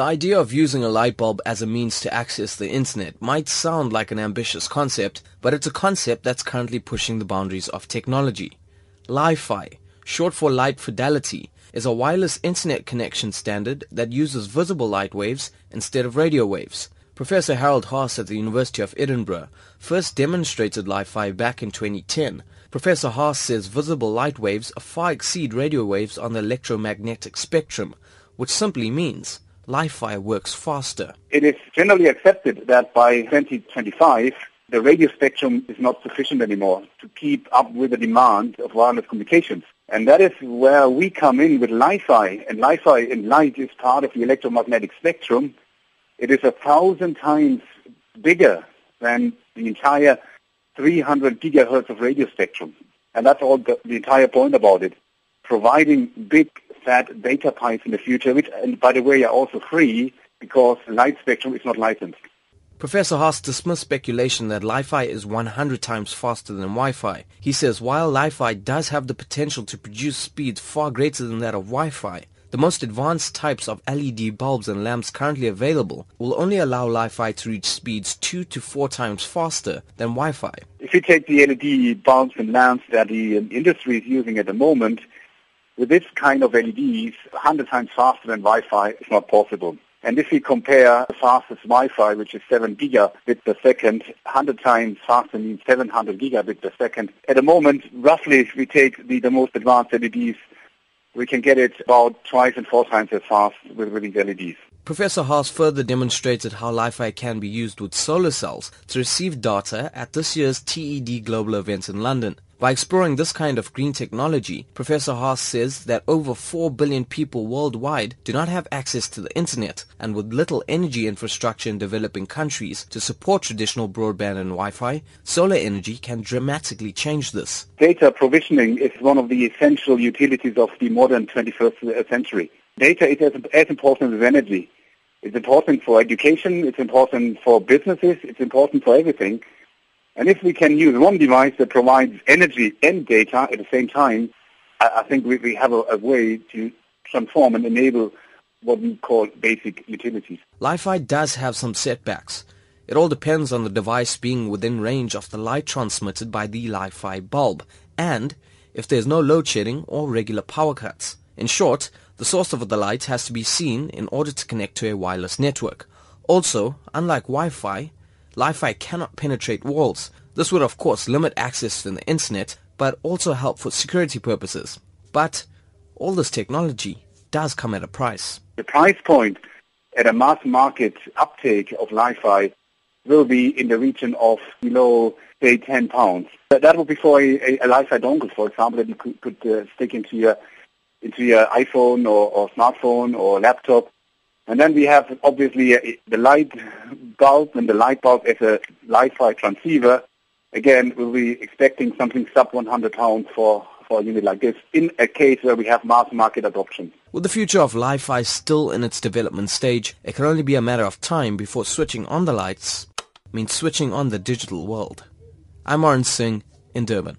The idea of using a light bulb as a means to access the internet might sound like an ambitious concept, but it's a concept that's currently pushing the boundaries of technology. Li-Fi, short for light fidelity, is a wireless internet connection standard that uses visible light waves instead of radio waves. Professor Harald Haas at the University of Edinburgh first demonstrated Li-Fi back in 2010. Professor Haas says visible light waves far exceed radio waves on the electromagnetic spectrum, which simply means Li-Fi works faster. It is generally accepted that by 2025, the radio spectrum is not sufficient anymore to keep up with the demand of wireless communications. And that is where we come in with Li-Fi. And Li-Fi in light is part of the electromagnetic spectrum. It is a thousand times bigger than the entire 300 gigahertz of radio spectrum. And that's all the, the entire point about it. Providing big fat data pipes in the future, which, and by the way, are also free because light spectrum is not licensed. Professor Haas dismissed speculation that Li-Fi is 100 times faster than Wi-Fi. He says while Li-Fi does have the potential to produce speeds far greater than that of Wi-Fi, the most advanced types of LED bulbs and lamps currently available will only allow Li-Fi to reach speeds two to four times faster than Wi-Fi. If you take the LED bulbs and lamps that the um, industry is using at the moment, with this kind of LEDs, 100 times faster than Wi-Fi is not possible. And if we compare the fastest Wi-Fi, which is 7 gigabit per second, 100 times faster means 700 gigabit per second. At the moment, roughly, if we take the, the most advanced LEDs, we can get it about twice and four times as fast with, with these LEDs. Professor Haas further demonstrated how Li-Fi can be used with solar cells to receive data at this year's TED Global event in London. By exploring this kind of green technology, Professor Haas says that over 4 billion people worldwide do not have access to the internet, and with little energy infrastructure in developing countries to support traditional broadband and Wi-Fi, solar energy can dramatically change this. Data provisioning is one of the essential utilities of the modern 21st century. Data is as, as important as energy. It's important for education, it's important for businesses, it's important for everything. And if we can use one device that provides energy and data at the same time, I, I think we, we have a, a way to transform and enable what we call basic utilities. Li-Fi does have some setbacks. It all depends on the device being within range of the light transmitted by the Li-Fi bulb and if there's no load shedding or regular power cuts. In short, the source of the light has to be seen in order to connect to a wireless network. Also, unlike Wi-Fi, Li-Fi cannot penetrate walls. This would of course limit access to the internet, but also help for security purposes. But all this technology does come at a price. The price point at a mass market uptake of Li-Fi will be in the region of below, say, 10 pounds. That will be for a, a, a Li-Fi dongle, for example, that you could, could uh, stick into your into your iPhone or, or smartphone or laptop. And then we have obviously uh, the light bulb and the light bulb as a Li-Fi transceiver. Again, we'll be expecting something sub 100 pounds for, for a unit like this in a case where we have mass market adoption. With the future of Li-Fi still in its development stage, it can only be a matter of time before switching on the lights means switching on the digital world. I'm Arun Singh in Durban.